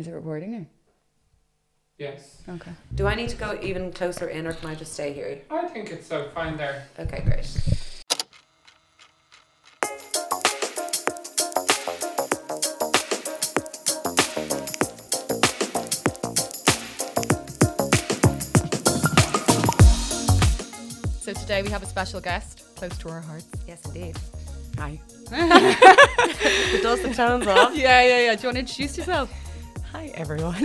Is it recording or? Yes. Okay. Do I need to go even closer in or can I just stay here? I think it's so fine there. Okay, great. So today we have a special guest close to our hearts. Yes, indeed. Hi. The dust the tones off. Yeah, yeah, yeah. Do you want to introduce yourself? Hi, everyone.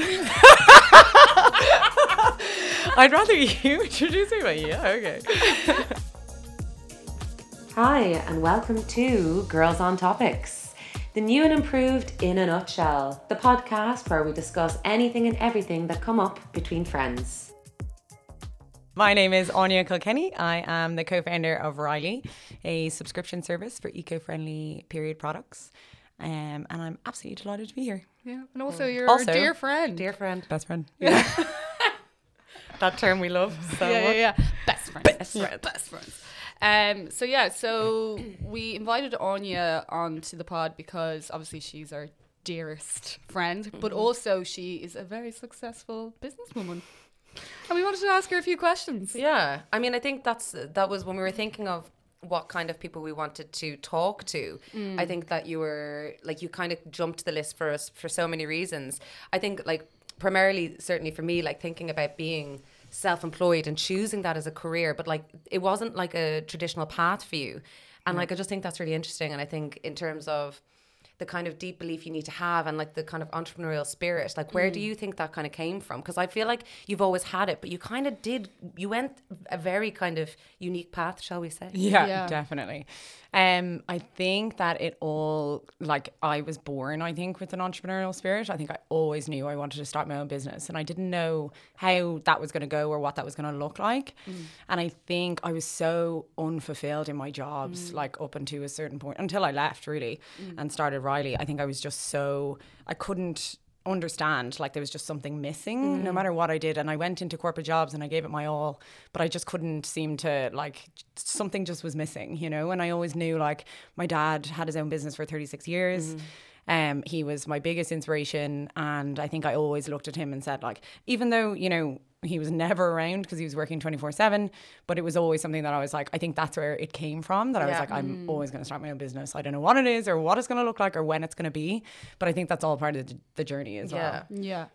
I'd rather you introduce me, but yeah, okay. Hi, and welcome to Girls on Topics, the new and improved in a nutshell, the podcast where we discuss anything and everything that come up between friends. My name is Anya Kilkenny. I am the co founder of Riley, a subscription service for eco friendly period products. Um, and I'm absolutely delighted to be here. Yeah. And also your Also- dear friend. Dear friend. Best friend. Yeah. that term we love so yeah, yeah, yeah. Best friend, Best friend, Best friends. Um, so yeah, so we invited Anya onto the pod because obviously she's our dearest friend, but also she is a very successful businesswoman. And we wanted to ask her a few questions. Yeah, I mean, I think that's that was when we were thinking of what kind of people we wanted to talk to. I mm. think that you were like you kind of jumped the list for us for so many reasons. I think like primarily, certainly for me, like thinking about being self-employed and choosing that as a career, but like it wasn't like a traditional path for you. And like I just think that's really interesting. And I think in terms of the kind of deep belief you need to have and like the kind of entrepreneurial spirit like where do mm. you think that kind of came from because i feel like you've always had it but you kind of did you went a very kind of unique path shall we say Yeah, Yeah. definitely. Um, I think that it all like I was born, I think, with an entrepreneurial spirit. I think I always knew I wanted to start my own business and I didn't know how that was gonna go or what that was gonna look like. Mm. And I think I was so unfulfilled in my jobs, mm. like up until a certain point until I left really and started Riley. I think I was just so I couldn't understand like there was just something missing no matter what I did. And I went into corporate jobs and I gave it my all but I just couldn't seem to like something just was missing you know? And I always knew like my dad had his own business for 36 years. Um he was my biggest inspiration. And I think I always looked at him and said like even though you know he was never around because he was working 24 7 but it was always something that I was like I think that's where it came from that I was like I'm mm. always going to start my own business. I don't know what it is or what it's going to look like or when it's going to be but I think that's all part of the, the journey as yeah. well. Yeah.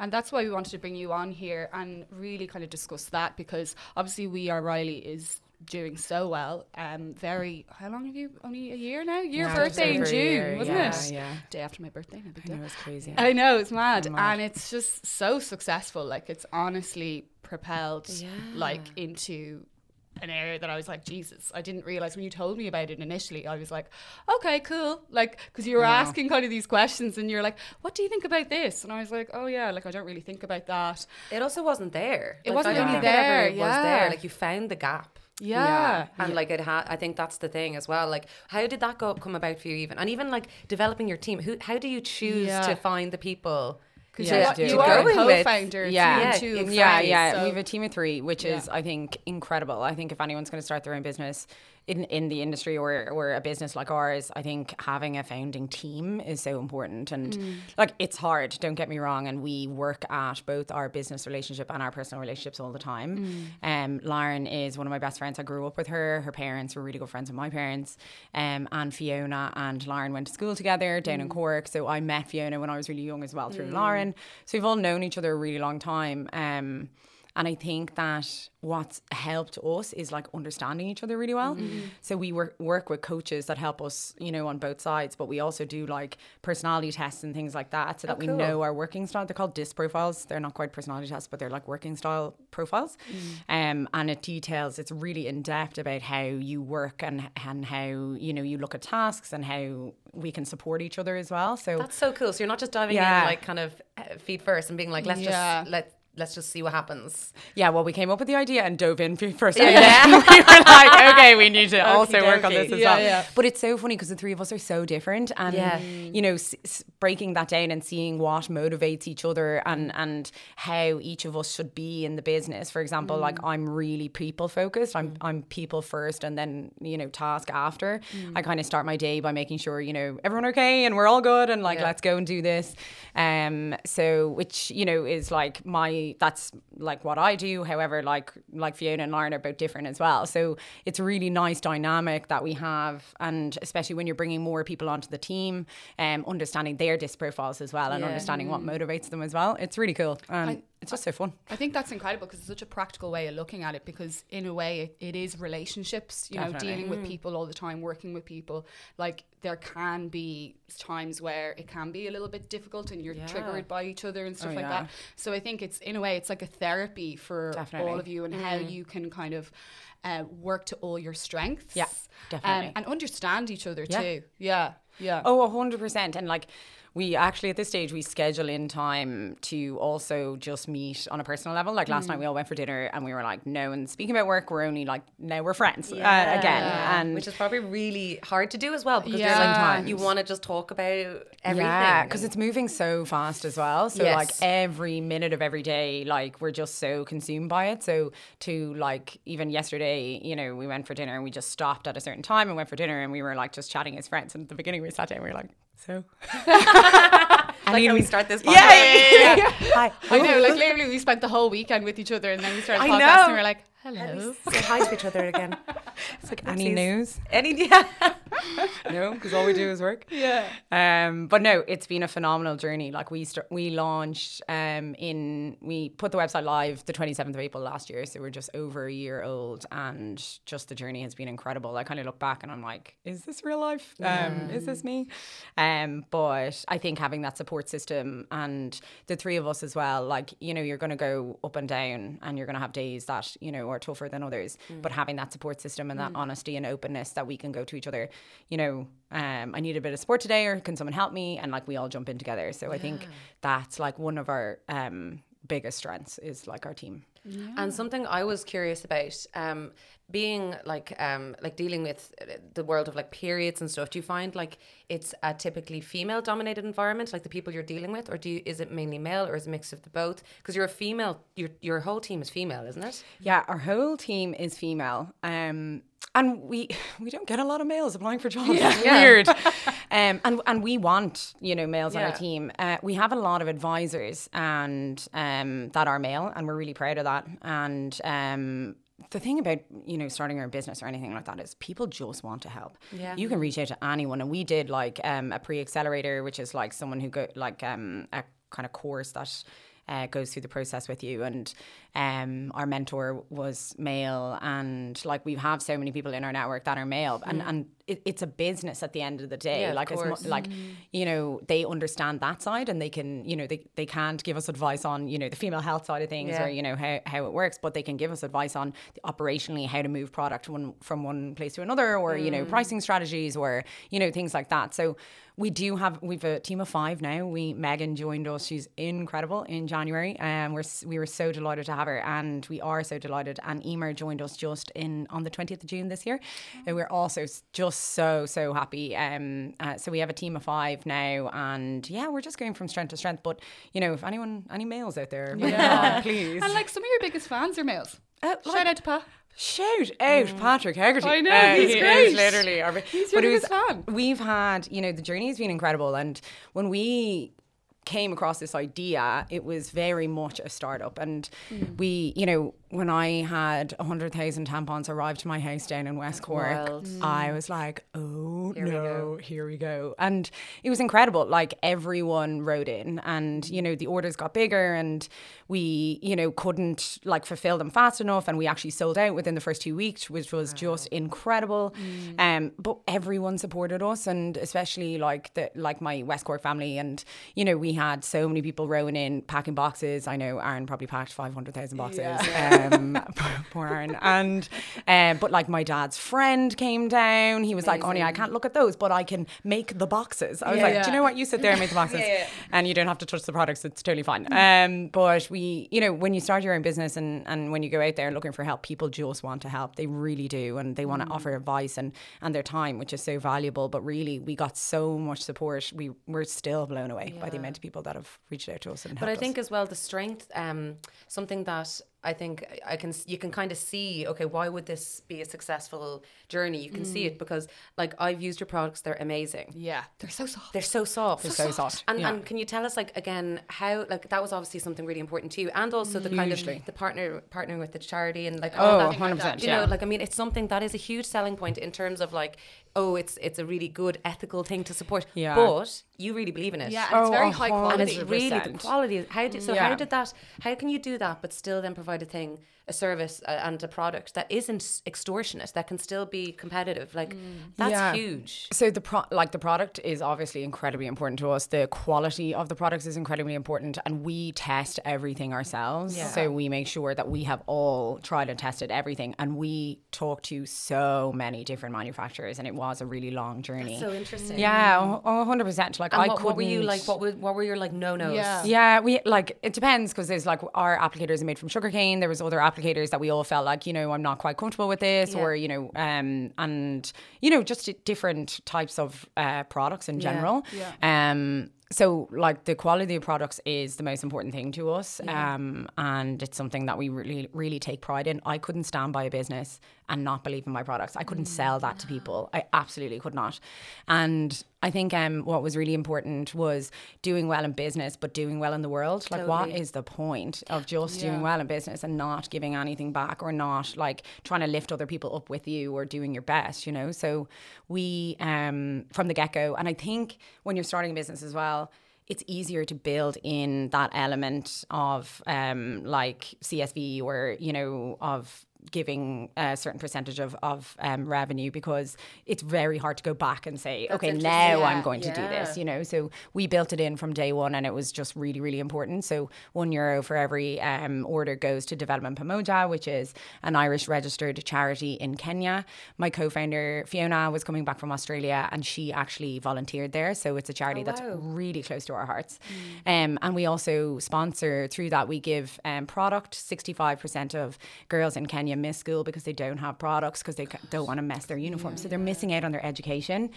And that's why we wanted to bring you on here and really kind of discuss that because obviously We Are Riley is doing so well. Um, very, how long have you? Only a year now? Your Yeah, birthday in June, year, wasn't yeah, it? yeah. Day after my birthday. No I know it's crazy I know it's mad. And it's just so successful. Like it's honestly propelled like into an area that I was like, Jesus, I didn't realize when you told me about it initially. I was like, okay, cool. Like, because you were asking kind of these questions and you're like, what do you think about this? And I was like, oh, yeah, like I don't really think about that. it also wasn't there It Like, wasn't really think it there, was yeah. there like you found the gap Yeah. and like it had i think that's the thing as well like how did that go come about for you even and even like developing your team who how do you choose Yeah. to find the people Because Yeah, you, you are a To go with. co-founder. Yeah. Yeah, Yeah, two exactly. yeah, friends, yeah. so- We have a team of three, which is, I think, incredible. I think if anyone's going to start their own business in, in the industry or, or a business like ours, I think having a founding team is so important. And Mm. like, it's hard, don't get me wrong. And we work at both our business relationship and our personal relationships all the time. Mm. Um, Lauren is one of my best friends. I grew up with her. Her parents were really good friends with my parents. Um, and Fiona and Lauren went to school together down Mm. in Cork. So I met Fiona when I was really young as well through Lauren. So we've all known each other a really long time. Um, and I think that what's helped us is like understanding each other really well. So we work work with coaches that help us, you know, on both sides, but we also do like personality tests and things like that so that we cool. know our working style. They're called DISC profiles. They're not quite personality tests, but they're like working style profiles. Um, and it details, it's really in depth about how you work and and how, you know, you look at tasks and how we can support each other as well. So that's so cool so you're not just diving Yeah. in like kind of uh, feet first and being like let's Yeah. just let let's just see what happens. Yeah, well, we came up with the idea and dove in f- first. Yeah. we were like, okay, we need to also work on this as Yeah, well. yeah. But it's so funny because the three of us are so different, and Yeah. you know, s- s- breaking that down and seeing what motivates each other and and how each of us should be in the business. For example, like mm. I'm really people focused. I'm mm. I'm people first, and then you know task after. Mm. I kind of start my day by making sure you know everyone okay and we're all good and like let's go and do this. Um, so which you know is like my that's like what I do. However, like like Fiona and Lauren are both different as well. So it's a really nice dynamic that we have, and especially when you're bringing more people onto the team, um, understanding their DISC profiles as well, and Yeah. understanding what motivates them as well. It's really cool, and I- it's just so fun. I think that's incredible because it's such a practical way of looking at it. Because in a way, it, it is relationships. You know, Definitely. dealing with people all the time, working with people. Like there can be times where it can be a little bit difficult, and you're Yeah. triggered by each other and stuff Oh, like yeah. that. So I think it's in a way, it's like a therapy for Definitely. all of you and how you can kind of. Uh, work to all your strengths, Yeah, definitely. um, and understand each other Yeah. too. Yeah, yeah. Oh, a hundred percent. And like we actually at this stage we schedule in time to also just meet on a personal level. Like last night we all went for dinner and we were like, no. And speaking about work, we're only like now we're friends uh, again. Yeah. And which is probably really hard to do as well because Yeah. Sometimes. you want to just talk about everything. Yeah, because it's moving so fast as well. So like every minute of every day, like we're just so consumed by it. So to like even yesterday, you know, we went for dinner and we just stopped at a certain time and went for dinner and we were like just chatting as friends. And at the beginning we sat down, and we were like, so. like how we start this podcast. yeah, yeah, yeah. Hi. I know, like literally, we spent the whole weekend with each other, and then we started podcasting. And we are like, "Hello." Say hi to each other again. It's like any news? Any yeah. no, because all we do is work. Yeah. Um, but no, it's been a phenomenal journey. Like we st- we launched um in we put the website live the 27th of April last year, so we're just over a year old, and just the journey has been incredible. I kind of look back and I'm like, is this real life? Um, is this me? Um, but I think having that support system and the three of us as well, like you know, you're going to go up and down, and you're going to have days that you know are tougher than others. But having that support system and that honesty and openness that we can go to each other, you know, um, I need a bit of support today, or can someone help me? And like we all jump in together. So I think that's like one of our um, biggest strengths is like our team. And something I was curious about, um, being like um, like dealing with the world of like periods and stuff. Do you find like it's a typically female dominated environment, like the people you're dealing with, or do you, is it mainly male, or is it a mix of the both? Because you're a female, your your whole team is female, isn't it? Yeah, our whole team is female. Um, and we we don't get a lot of males applying for jobs. It's Yeah. weird. um, and and we want you know males on our team. Uh, we have a lot of advisors and um, that are male, and we're really proud of that. And um, the thing about you know starting our business or anything like that is people just want to help. Yeah. you can reach out to anyone, and we did like um, a pre accelerator, which is like someone who go like um, a kind of course that uh, goes through the process with you. And um, our mentor was male, and like we have so many people in our network that are male, and and it, it's a business at the end of the day. Yeah, like as like you know they understand that side, and they can you know they they can't give us advice on you know the female health side of things Yeah. or you know how how it works, but they can give us advice on operationally how to move product one from one place to another, or you know pricing strategies, or you know things like that. So we do have we've a team of five now. We Megan joined us. She's incredible in January, and we're we were so delighted to have her, and we are so delighted. And Emer joined us just in on the twentieth of June this year, and we're also just so so happy. Um, uh, so we have a team of five now, and yeah, we're just going from strength to strength. But you know, if anyone any males out there, yeah, please. And like some of your biggest fans are males. Uh, Shout like- out to Pa. Shout out Patrick Haggerty. I know, Uh, he's he great. literally our, He's it was- fan. We've had, you know, the journey has been incredible. And when we came across this idea, it was very much a startup. And Hmm. we, you know, when I had 100,000 tampons arrive to my house down in West Cork. I was like, oh Here no, go. here we go. And it was incredible. Like everyone wrote in and, you know, the orders got bigger and we, you know, couldn't like fulfill them fast enough. And we actually sold out within the first two weeks, which was just incredible. Um, but everyone supported us and especially like the, like my West Cork family. And, you know, we had so many people rowing in, packing boxes. I know Aaron probably packed 500,000 boxes. Yeah. Um, Um, poor Aaron. And um, but like my dad's friend came down. He was like, "Anya, I can't look at those, but I can make the boxes." I was Yeah. like, Yeah. "Do you know what? You sit there and make the boxes, and you don't have to touch the products. It's totally fine." Um, but we, you know, when you start your own business and and when you go out there looking for help, people just want to help. They really do, and they want to offer advice and and their time, which is so valuable. But really, we got so much support. We we're still blown away by the amount of people that have reached out to us and But I helped us. think as well the strength, um, something that I think I can you can kind of see. Okay, why would this be a successful journey? You can see Mm. it because like I've used your products; they're amazing. Yeah, they're so soft. They're so soft. They're so soft, And, yeah. and can you tell us like again how like that was obviously something really important to you, and also the kind of the partner partnering with the charity and like all Oh, that. 100%, You know, yeah. like I mean, it's something that is a huge selling point in terms of like, oh, it's it's a really good ethical thing to support. Yeah. But you really believe in it. Yeah, and it's Oh, very a high hundred And quality. it's really the 100%. quality. How did so? Yeah. How did that? How can you do that, but still then provide a thing, a service, uh, and a product that isn't extortionate, that can still be competitive? Like that's Yeah. huge. So the pro- like the product is obviously incredibly important to us. The quality of the products is incredibly important, and we test everything ourselves. Yeah. So we make sure that we have all tried and tested everything, and we talk to so many different manufacturers, and it was a really long journey. So interesting. yeah, a hundred percent. Like And I what, couldn't. what were you like? What were what were your like no nos? Yeah. Yeah, we like it depends because there's like our applicators are made from sugarcane. There was other applicators that we all felt like you know I'm not quite comfortable with this, Yeah. or you know, um, and you know just different types of uh, products in general. Yeah. Um. So like the quality of products is the most important thing to us, yeah. um, and it's something that we really really take pride in. I couldn't stand by a business and not believe in my products. I couldn't sell that to people. I absolutely could not. And I think um, what was really important was doing well in business, but doing well in the world. Like, what Totally. is the point of just Yeah. doing well in business and not giving anything back or not like trying to lift other people up with you or doing your best, you know? So we, um, from the get go, and I think when you're starting a business as well, it's easier to build in that element of um, like CSV or, you know, of giving a certain percentage of, of um, revenue because it's very hard to go back and say, okay, now Yeah, I'm going to do this, you know. So we built it in from day one and it was just really, really important. So one euro for every um, order goes to Development Pamoja, which is an Irish registered charity in Kenya. My co founder, Fiona, was coming back from Australia and she actually volunteered there. So it's a charity that's wow. really close to our hearts. Um, and we also sponsor through that, we give um, product. 65% of girls in Kenya miss school because they don't have products because they don't want to mess their uniform. So they're missing out on their education.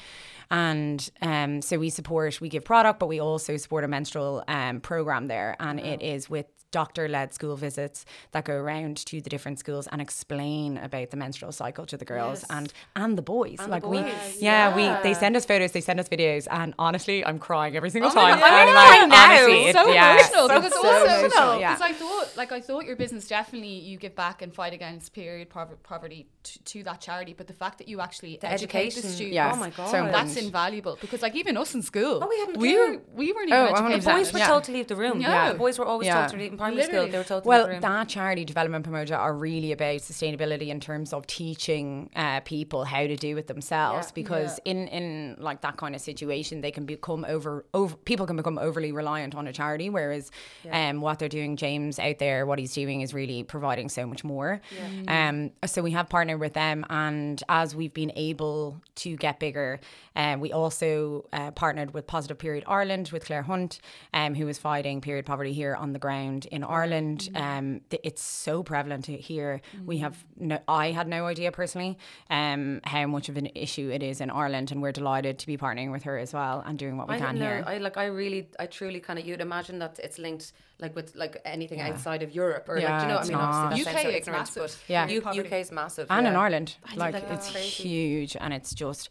And um, so we support, we give product, but we also support a menstrual um, program there. And it is with doctor led school visits that go around to the different schools and explain about the menstrual cycle to the girls Yes. and and the boys. And the like we boys, yeah, we they send us photos, they send us videos, and honestly, I'm crying every single Oh time. God, I'm And, crying now. honestly, It's so it- yeah, emotional it's because so also emotional, yeah. because I thought like I thought your business definitely you give back and fight against period poverty to, to that charity, but the fact that you actually The educate education. the students, Yes, Oh my god. so that's invaluable because like even us in school, Oh, we hadn't we were we weren't oh, even Oh, educated. the boys were yeah. told to leave the room. Yeah. The boys were always Yeah. told to leave primary school. They were told to Well, the that charity Development Pamoja are really about sustainability in terms of teaching uh, people how to do it themselves. Yeah. Because in in like that kind of situation, they can become over over people can become overly reliant on a charity. Whereas, um, what they're doing, James out there, what he's doing is really providing so much more. Um, so we have partnered with them, and as we've been able to get bigger, um, we also uh, partnered with Positive Period Ireland with Claire Hunt, um, who is fighting period poverty here on the ground in Ireland. Um, th- it's so prevalent to here. We have no, I had no idea personally um, how much of an issue it is in Ireland, and we're delighted to be partnering with her as well and doing what we I can didn't know. here. I like. I really. I truly kind of. You'd imagine that it's linked like with like anything outside of Europe or like. Yeah, Do you know? what I it's mean, obviously not. that sounds so UK, it's massive. Yeah. U- UK is massive. and in. Ireland. I Like think it's crazy. huge, and it's just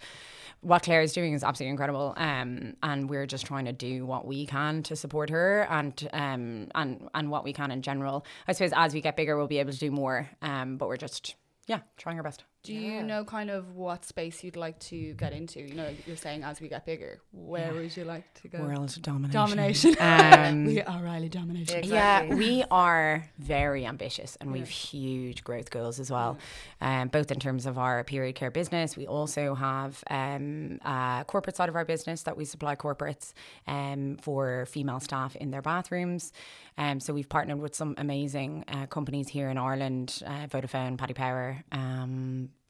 what Claire is doing is absolutely incredible. Um, and we're just trying to do what we can to support her and um and and what we can in general. I suppose as we get bigger, we'll be able to do more. Um, but we're just yeah trying our best. Do you know kind of what space you'd like to get into? You know, you're saying as we get bigger, where would you like to go? World domination. Domination. Um, we are Riley domination. Exactly. Yeah, we are very ambitious and we've huge growth goals as well, um, both in terms of our period care business. We also have um, a corporate side of our business that we supply corporates um, for female staff in their bathrooms. Um, so we've partnered with some amazing uh, companies here in Ireland, uh, Vodafone, Paddy Power.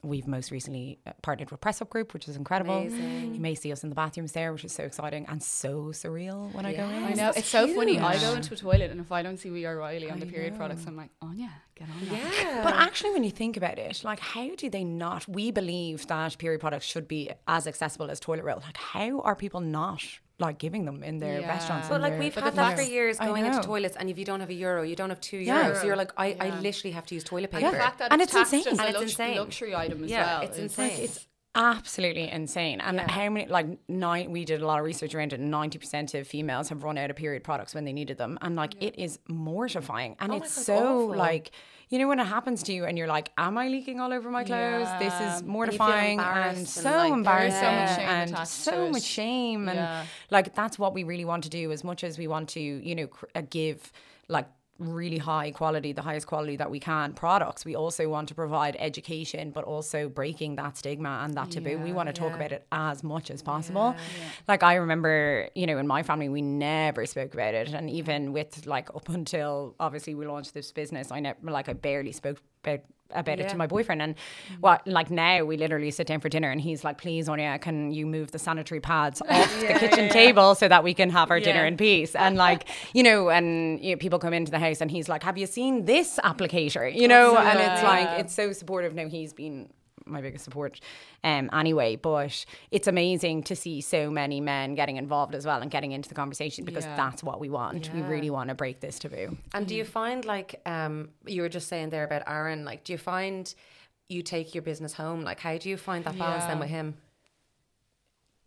We've most recently uh, partnered with Press Up Group, which is incredible. Amazing. You may see us in the bathrooms there, which is so exciting and so surreal when I go in. I know it's so funny. I go into a toilet and if I don't see We Are Riley on the period products, I'm like, oh yeah, get on that. Yeah. But actually, when you think about it, like, how do they not? We believe that period products should be as accessible as toilet roll. Like, how are people not like giving them in their Yeah. restaurants? But like we've But had the that for years going into toilets, and if you don't have a euro, you don't have two Yeah. euros. So you're like, I, I literally have to use toilet And paper. the fact that And it's, it's insane. And it's insane. luxury item as Yeah, well. it's is- insane. it's absolutely insane. And Yeah. how many like nine? We did a lot of research around it. Ninety percent of females have run out of period products when they needed them, and like it is mortifying. And Oh it's God, so awful. like. You know when it happens to you and you're like, "Am I leaking all over my clothes? This is And mortifying and, and, so like, embarrassing so much shame and so much shame and Yeah. like that's what we really want to do as much as we want to you know cr- uh, give like really high quality the highest quality that we can products. We also want to provide education but also breaking that stigma and that taboo. We want to talk yeah. about it as much as possible. like i remember you know in my family we never spoke about it. And even with like up until obviously we launched this business i never like i barely spoke about about it to my boyfriend. And what like now we literally sit down for dinner and he's like please Anya can you move the sanitary pads off the kitchen table so that we can have our dinner in peace? And like you know and you know, people come into the house and he's like have you seen this applicator? You know and it's like it's so supportive. Now he's been my biggest support um anyway but it's amazing to see so many men getting involved as well and getting into the conversation because Yeah. that's what we want we really want to break this taboo And do you find like um you were just saying there about Aaron, like do you find you take your business home? Like how do you find that balance then with him?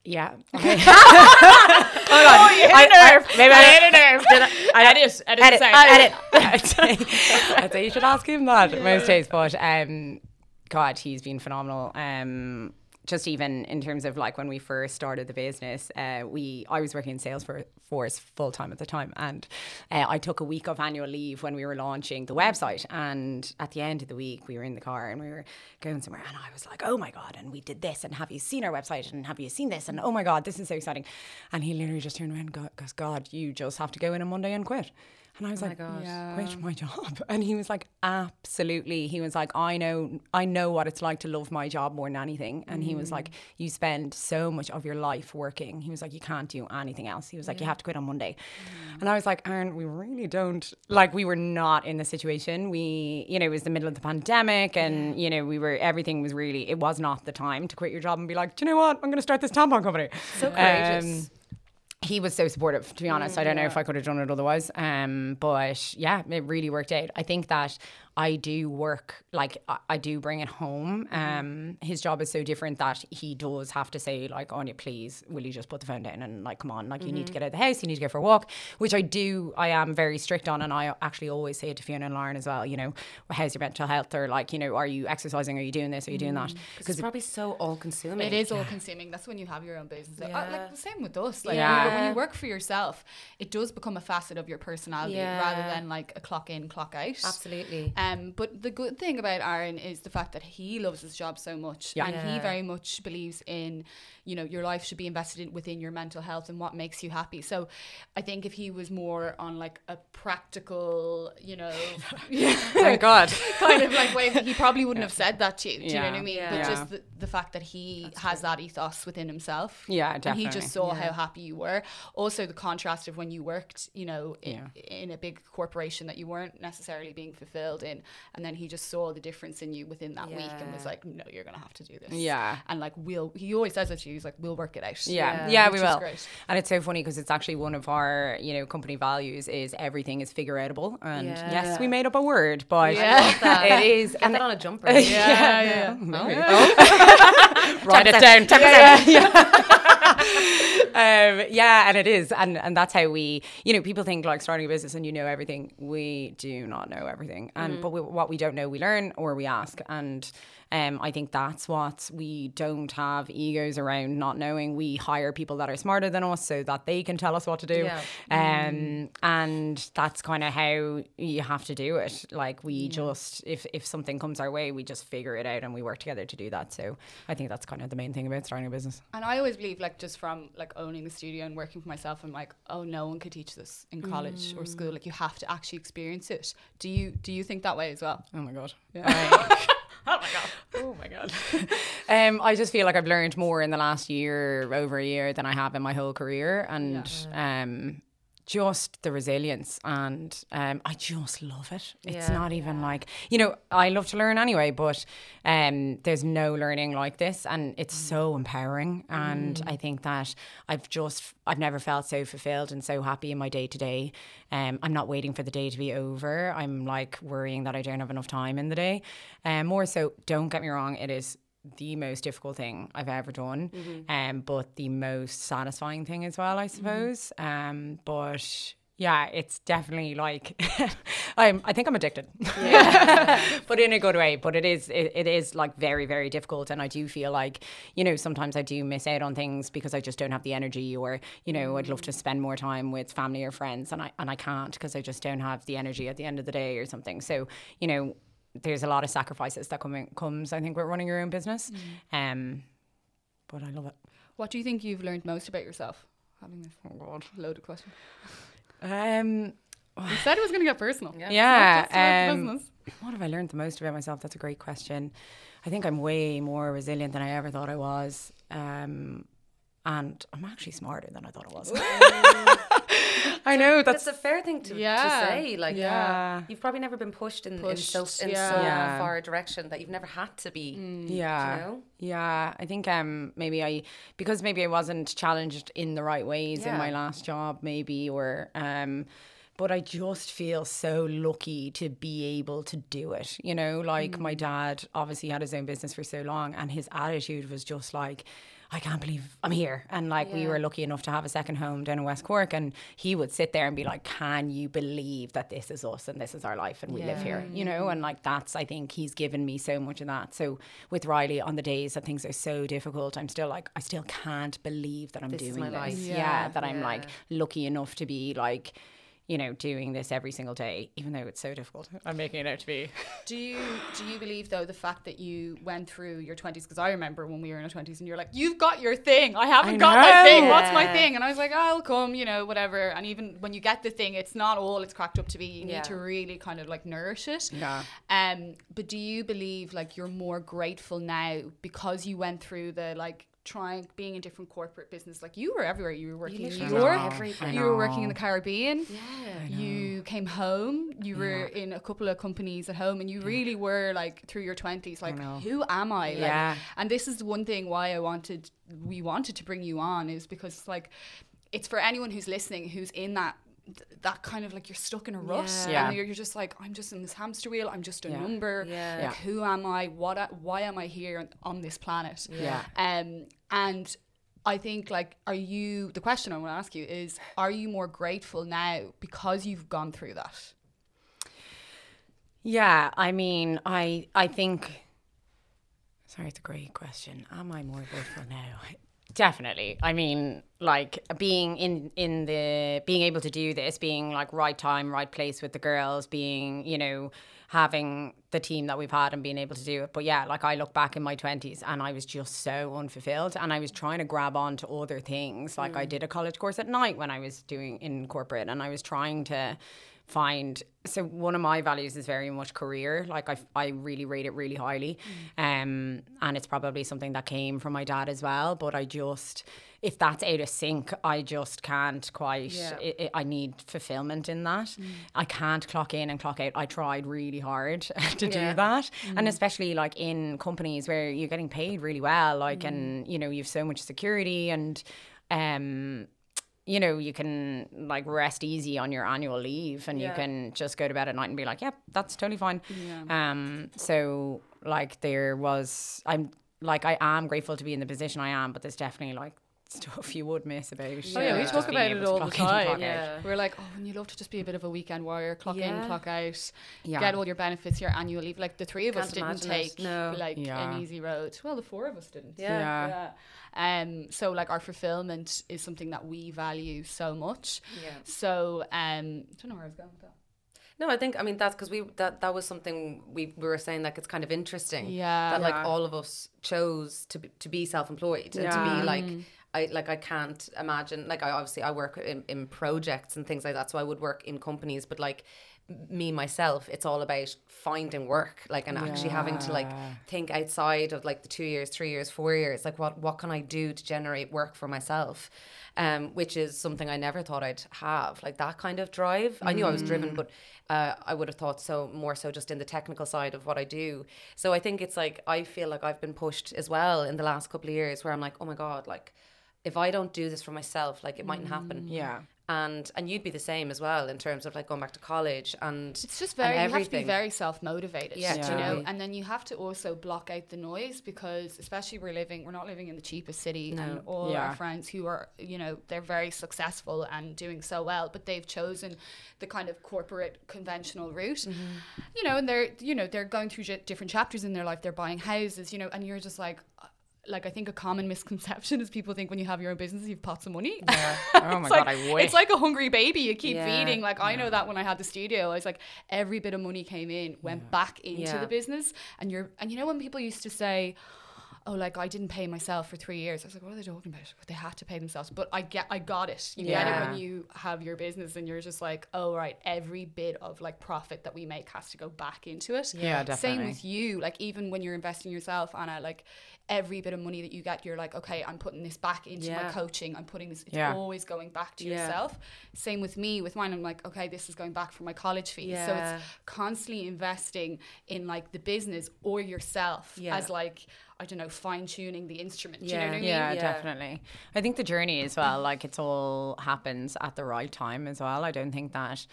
yeah Hold on. I, I, maybe I hit a nerve. Did I, I Edit, edit, edit, the edit. I'd say, I'd say you should ask him that most days. But um, God, he's been phenomenal. Um, just even in terms of like when we first started the business, uh, we I was working in sales for force full time at the time, and uh, I took a week of annual leave when we were launching the website. And at the end of the week, we were in the car and we were going somewhere, and I was like, "Oh my god!" And we did this, and have you seen our website? And have you seen this? And oh my god, this is so exciting! And he literally just turned around and goes, "God, you just have to go in on Monday and quit." And I was like, God. Yeah. quit my job? And he was like absolutely. He was like i know i know what it's like to love my job more than anything. And he was like you spend so much of your life working. He was like you can't do anything else. He was like you have to quit on monday. And i was like aaron we really don't like we were not in the situation. We you know it was the middle of the pandemic and you know we were everything was really it was not the time to quit your job and be like do you know what? I'm going to start this tampon company. So courageous. Um, he was so supportive to be honest. I don't know if i could have done it otherwise um but yeah it really worked out. I think that i do work like i, I do bring it home um his job is so different that he does have to say like anya please will you just put the phone down and like come on like you need to get out of the house you need to go for a walk which i do i am very strict on and i actually always say it to fiona and lauren as well you know how's your mental health or like you know are you exercising are you doing this are you doing that Because it's probably so all consuming. It is all consuming. That's when you have your own business. Like, uh, Yeah. like the same with us. Like Yeah. when, you, when you work for yourself, it does become a facet of your personality rather than like a clock in, clock out. Absolutely. Um, Um, but the good thing about Aaron is the fact that he loves his job so much, Yeah. and he very much believes in, you know, your life should be invested in, within your mental health and what makes you happy. So, I think if he was more on like a practical, you know, thank god kind of like way, he probably wouldn't have said that to you. Do you know what I mean? Yeah. But Yeah. just the, the fact that he has that ethos within himself. Yeah, And he just saw Yeah. how happy you were. Also, the contrast of when you worked, you know, in, Yeah. in a big corporation that you weren't necessarily being fulfilled in, and then he just saw the difference in you within that week and was like, "No, you're gonna have to do this." Yeah. and like we'll. He always says it to you. He's like, "We'll work it out." Yeah, Yeah. yeah, we will. And it's so funny because it's actually one of our, you know, company values is everything is figure outable. And Yeah. yes, we made up a word, but Yeah. It is. Get And that on a jumper. Yeah, yeah. Maybe. Write it down. 10%. um, yeah, and it is, and and that's how we, you know, people think like starting a business and you know everything. We do not know everything, and but we, what we don't know, we learn or we ask, and Um, I think that's what we don't have egos around not knowing. We hire people that are smarter than us so that they can tell us what to do. Yeah. Um, and that's kind of how you have to do it. Like we just, if if something comes our way, we just figure it out and we work together to do that. So I think that's kind of the main thing about starting a business. And I always believe, like, just from like owning the studio and working for myself, I'm like, oh, no one could teach this in college or school. Like, you have to actually experience it. Do you do you think that way as well? Oh my god. Yeah. oh my god. Oh my god. um, I just feel like I've learned more in the last year, over a year, than I have in my whole career, and um, just the resilience, and um, I just love it. It's Yeah. not even like you know I love to learn anyway, but um, there's no learning like this, and it's so empowering. And I think that I've just I've never felt so fulfilled and so happy in my day to day. Um, I'm not waiting for the day to be over. I'm like worrying that I don't have enough time in the day. Um, more so, don't get me wrong, it is the most difficult thing I've ever done, um, but the most satisfying thing as well, I suppose. Um, but yeah, it's definitely like I'm. I think I'm addicted, but in a good way. But it is. It, it is like very, very difficult, and I do feel like you know sometimes I do miss out on things because I just don't have the energy, or you know I'd love to spend more time with family or friends, and I and I can't because I just don't have the energy at the end of the day or something. So you know there's a lot of sacrifices that come in, comes I think with running your own business. Um, but I love it. What do you think you've learned most about yourself? Having this Oh God. loaded question. Um, You said it was going to get personal. Yeah. yeah. Um, what have I learned the most about myself? That's a great question. I think I'm way more resilient than I ever thought I was. Um, and I'm actually smarter than I thought I was. I know That's that's a fair thing to, Yeah. to say. Like, Yeah. you've probably never been pushed in, Pushed, in so in yeah. so Yeah. far a direction that you've never had to be. yeah you know? yeah i think um maybe i because maybe i wasn't challenged in the right ways in my last job maybe or um but I just feel so lucky to be able to do it. You know, like my dad obviously had his own business for so long, and his attitude was just like, I can't believe I'm here. And like, we were lucky enough to have a second home down in West Cork, and he would sit there and be like, Can you believe that this is us and this is our life and we live here? You know, and like, that's, I think he's given me so much of that. So with Riley, on the days that things are so difficult, I'm still like, I still can't believe that I'm This doing my this. life. Yeah, Yeah. that I'm like lucky enough to be like, you know, doing this every single day, even though it's so difficult. I'm making it out to be. Do you do you believe though the fact that you went through your twenties? Because I remember when we were in our twenties, and you're like, "You've got your thing. I haven't I got my thing. What's my thing?" And I was like, "I'll come," you know, whatever. And even when you get the thing, it's not all it's cracked up to be. You Yeah. need to really kind of like nourish it. Yeah. Um, but do you believe like you're more grateful now because you went through the like trying being in different corporate business? Like you were everywhere. You were working in New York. You were working in the Caribbean. Yeah. You came home. You were in a couple of companies at home, and you really were like through your twenties, like who am I? Like, Yeah. And this is the one thing why I wanted, we wanted to bring you on, is because like, it's for anyone who's listening who's in that. That kind of like you're stuck in a rut, Yeah. Yeah. and you're, you're just like I'm just in this hamster wheel. I'm just a Yeah. number. Yeah. Like Yeah. who am I? What? I, why am I here on, on this planet? Yeah. Um, and I think like, are you? The question I want to ask you is: Are you more grateful now because you've gone through that? Yeah, I mean, I I think. Sorry, it's a great question. Am I more grateful now? Definitely. I mean, like being in in the being able to do this, being like right time, right place with the girls, being you know having the team that we've had and being able to do it. But yeah, like I look back in my twenties and I was just so unfulfilled, and I was trying to grab on to other things. Like I mm. did a college course at night when I was doing in corporate, and I was trying to find so one of my values is very much career. Like i, I really rate it really highly. Um and it's probably something that came from my dad as well but i just if that's out of sync i just can't quite Yeah. it, it, i need fulfillment in that. I can't clock in and clock out. I tried really hard to Yeah. do that. And especially like in companies where you're getting paid really well like and you know you've so much security and um you know, you can like rest easy on your annual leave and you can just go to bed at night and be like, yep, that's totally fine. Yeah. Um, so like there was, I'm like, I am grateful to be in the position I am, but there's definitely like stuff you would miss about. Oh yeah, we talk about it all the clock in and clock time. Yeah. We're like, oh, and you love to just be a bit of a weekend warrior, clock Yeah. in, clock out, Yeah. get all your benefits, your annual leave. Like the three of us Can't didn't imagine it. take No. like Yeah. an easy road. Well, the four of us didn't. Yeah. Yeah. Yeah. Um. So like our fulfillment is something that we value so much. Yeah. So um, I don't know where I was going with that. No, I think I mean that's because we that that was something we, we were saying like it's kind of interesting. Yeah. That like Yeah. all of us chose to be, to be self employed and to be like I like I can't imagine like I obviously I work in, in projects and things like that so I would work in companies but like me myself it's all about finding work like and actually having to like think outside of like the two years three years four years like what what can I do to generate work for myself um which is something I never thought I'd have like that kind of drive. I knew I was driven but uh, I would have thought so more so just in the technical side of what I do. So I think it's like I feel like I've been pushed as well in the last couple of years where I'm like oh my god like if I don't do this for myself like it mightn't happen Yeah. and and you'd be the same as well in terms of like going back to college and It's just very you have to be very self motivated. Yeah, you know, and then you have to also block out the noise because especially we're living we're not living in the cheapest city and all Yeah. our friends who are you know, they're very successful and doing so well, but they've chosen the kind of corporate conventional route. Mm-hmm. You know, and they're you know, they're going through j- different chapters in their life, they're buying houses, you know, and you're just like like I think a common misconception is people think when you have your own business you've pots of money. yeah. Oh my god, like, I wish. It's like a hungry baby you keep Yeah. feeding. Like I know that when I had the studio, I was like every bit of money came in, went back into Yeah. the business. And you're and you know when people used to say, Oh, like I didn't pay myself for three years. I was like, what are they talking about? But they had to pay themselves. But I get I got it. You get it when you have your business and you're just like, oh right, every bit of like profit that we make has to go back into it. Yeah, definitely. Same with you. Like even when you're investing yourself, Anna, like every bit of money that you get, you're like, okay, I'm putting this back into my coaching. I'm putting this. It's Yeah. always going back to Yeah. yourself. Same with me. With mine, I'm like, okay, this is going back for my college fees. So it's constantly investing in like the business or yourself Yeah. as like I don't know, fine tuning the instrument. Do you know Yeah. what I mean? yeah, Yeah. definitely. I think the journey as well, like it's all happens at the right time as well. I don't think that,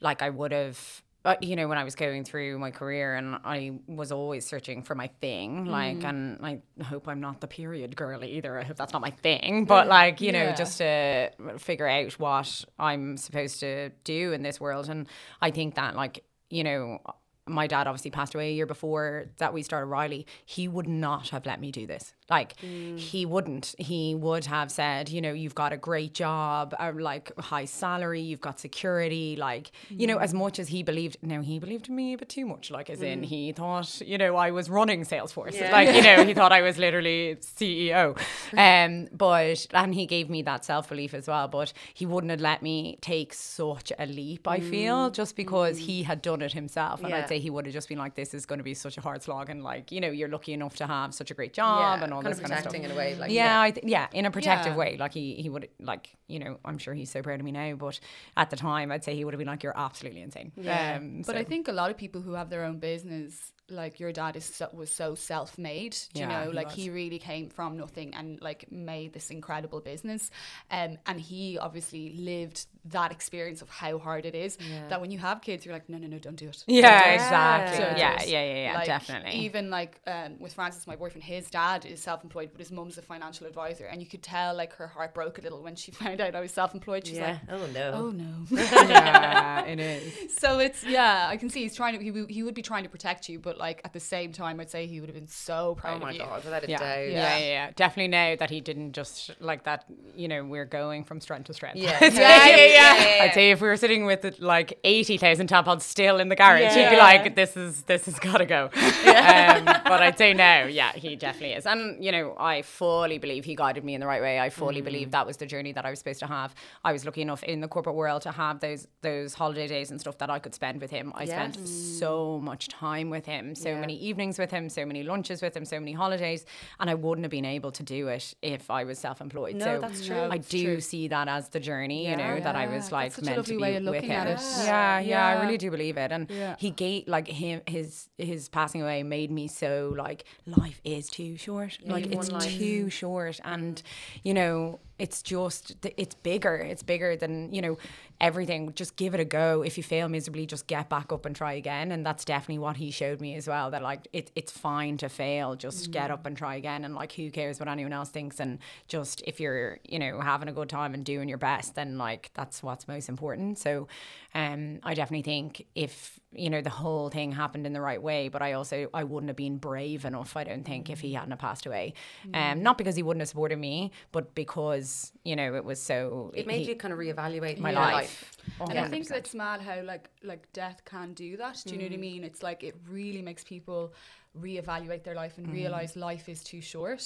like, I would have. Uh, you know, when I was going through my career, and I was always searching for my thing, like, and I hope I'm not the period girl either. I hope that's not my thing, but like, you know, Yeah. just to figure out what I'm supposed to do in this world. And I think that, like, you know, my dad obviously passed away a year before that we started Riley. He would not have let me do this. Like mm. he wouldn't. He would have said, you know, you've got a great job, a like high salary, you've got security, like you know, mm. as much as he believed. No, he believed me a bit too much. Like as in, mm. he thought, you know, I was running Salesforce. Like you know, he thought I was literally CEO. Um, but and he gave me that self belief as well. But he wouldn't have let me take such a leap. I feel just because he mm-hmm. had done it himself, and Yeah. I'd say he would have just been like, "This is going to be such a hard slog," and like, you know, you're lucky enough to have such a great job and all kind this of kind of stuff. protecting in a way like yeah, I th- yeah, in a protective Yeah. way. Like he, he would like, you know, I'm sure he's so proud of me now, but at the time, I'd say he would have been like, "You're absolutely insane." Yeah. Um, But so- I think a lot of people who have their own business, like your dad, is so, was so self-made. do You Yeah, know, he like was. he really came from nothing and like made this incredible business. Um, and he obviously lived that experience of how hard it is. That when you have kids, you're like, no, no, no, don't do it. Yeah, do it. exactly. Don't Yeah, yeah, yeah, yeah, Like, definitely. Even like um, with Francis, my boyfriend, his dad is self-employed, but his mum's a financial advisor, and you could tell like her heart broke a little when she found out I was self-employed. She's yeah. like, oh no. oh no. yeah, it is. So it's yeah, I can see he's trying to he, he would be trying to protect you, but like at the same time, I'd say he would have been so proud Oh my of you. god, without a Yeah. doubt. yeah, Yeah. yeah, yeah. Definitely know that he didn't just like that. You know, we're going from strength to strength. Yeah. Yeah, yeah, yeah, yeah. I'd say if we were sitting with like eighty thousand tampons still in the garage, he'd be like, "This is this has got to go." um, but I'd say no, yeah, he definitely is, and you know, I fully believe he guided me in the right way. I fully believe that was the journey that I was supposed to have. I was lucky enough in the corporate world to have those those holiday days and stuff that I could spend with him. I Yeah. spent so much time with him, so Yeah. many evenings with him, so many lunches with him, so many holidays, and I wouldn't have been able to do it if I was self-employed. No, so that's true. I do true. see that as the journey, you know, Yeah. that I was like that's such a meant to be with him. Yeah, yeah, I Yeah. really do believe it. And Yeah. he gave like him his his passing away made me so like life is too short. like it's life. too short, and you know it's just it's bigger it's bigger than you know everything. Just give it a go. If you fail miserably just get back up and try again. And that's definitely what he showed me as well that like it, it's fine to fail. Just get up and try again. And like who cares what anyone else thinks? And just if you're you know having a good time and doing your best then like that's what's most important. So um i definitely think if you know the whole thing happened in the right way but i also i wouldn't have been brave enough i don't think if he hadn't have passed away. Um not because he wouldn't have supported me but because you know it was so It made he- you kind of reevaluate my your life, life. And I think 100%. it's mad how like like death can do that. Do you know Mm. what I mean? It's like it really makes people reevaluate their life Mm. and realize life is too short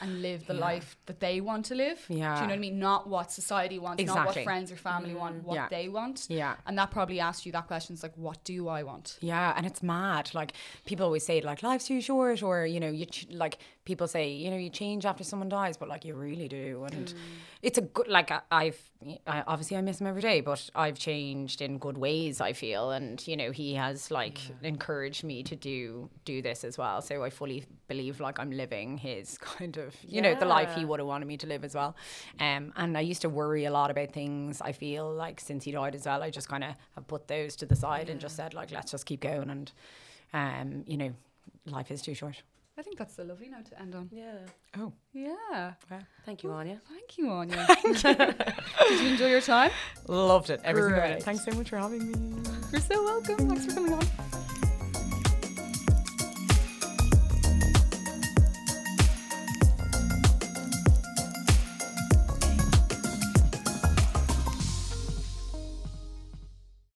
and live the life that they want to live. Do you know what I mean? Not what society wants, exactly. not what friends or family want, mm. what Yeah. they want. Yeah. And that probably asked you that question. It's like, what do I want? Yeah, and it's mad. Like people always say, like life's too short, or you know, you ch- like people say, you know, you change after someone dies, but like you really do, and mm. it's a good. Like I've I, obviously I miss him every day, but I've changed in good ways. I feel, and you know, he has like encouraged me to do do this as well. So I fully believe like I'm living his kind of, you know, the life he would have wanted me to live as well. Um, and I used to worry a lot about things. I feel like since he died as well, I just kind of have put those to the side and just said like, let's just keep going. And um, you know, life is too short. I think that's a lovely note to end on. Yeah. Oh, Yeah. Thank you, Anya. Thank you, Anya. thank you. Did you enjoy your time? loved it. Every single Great. minute. Thanks so much for having me. You're so welcome. Thanks for coming on.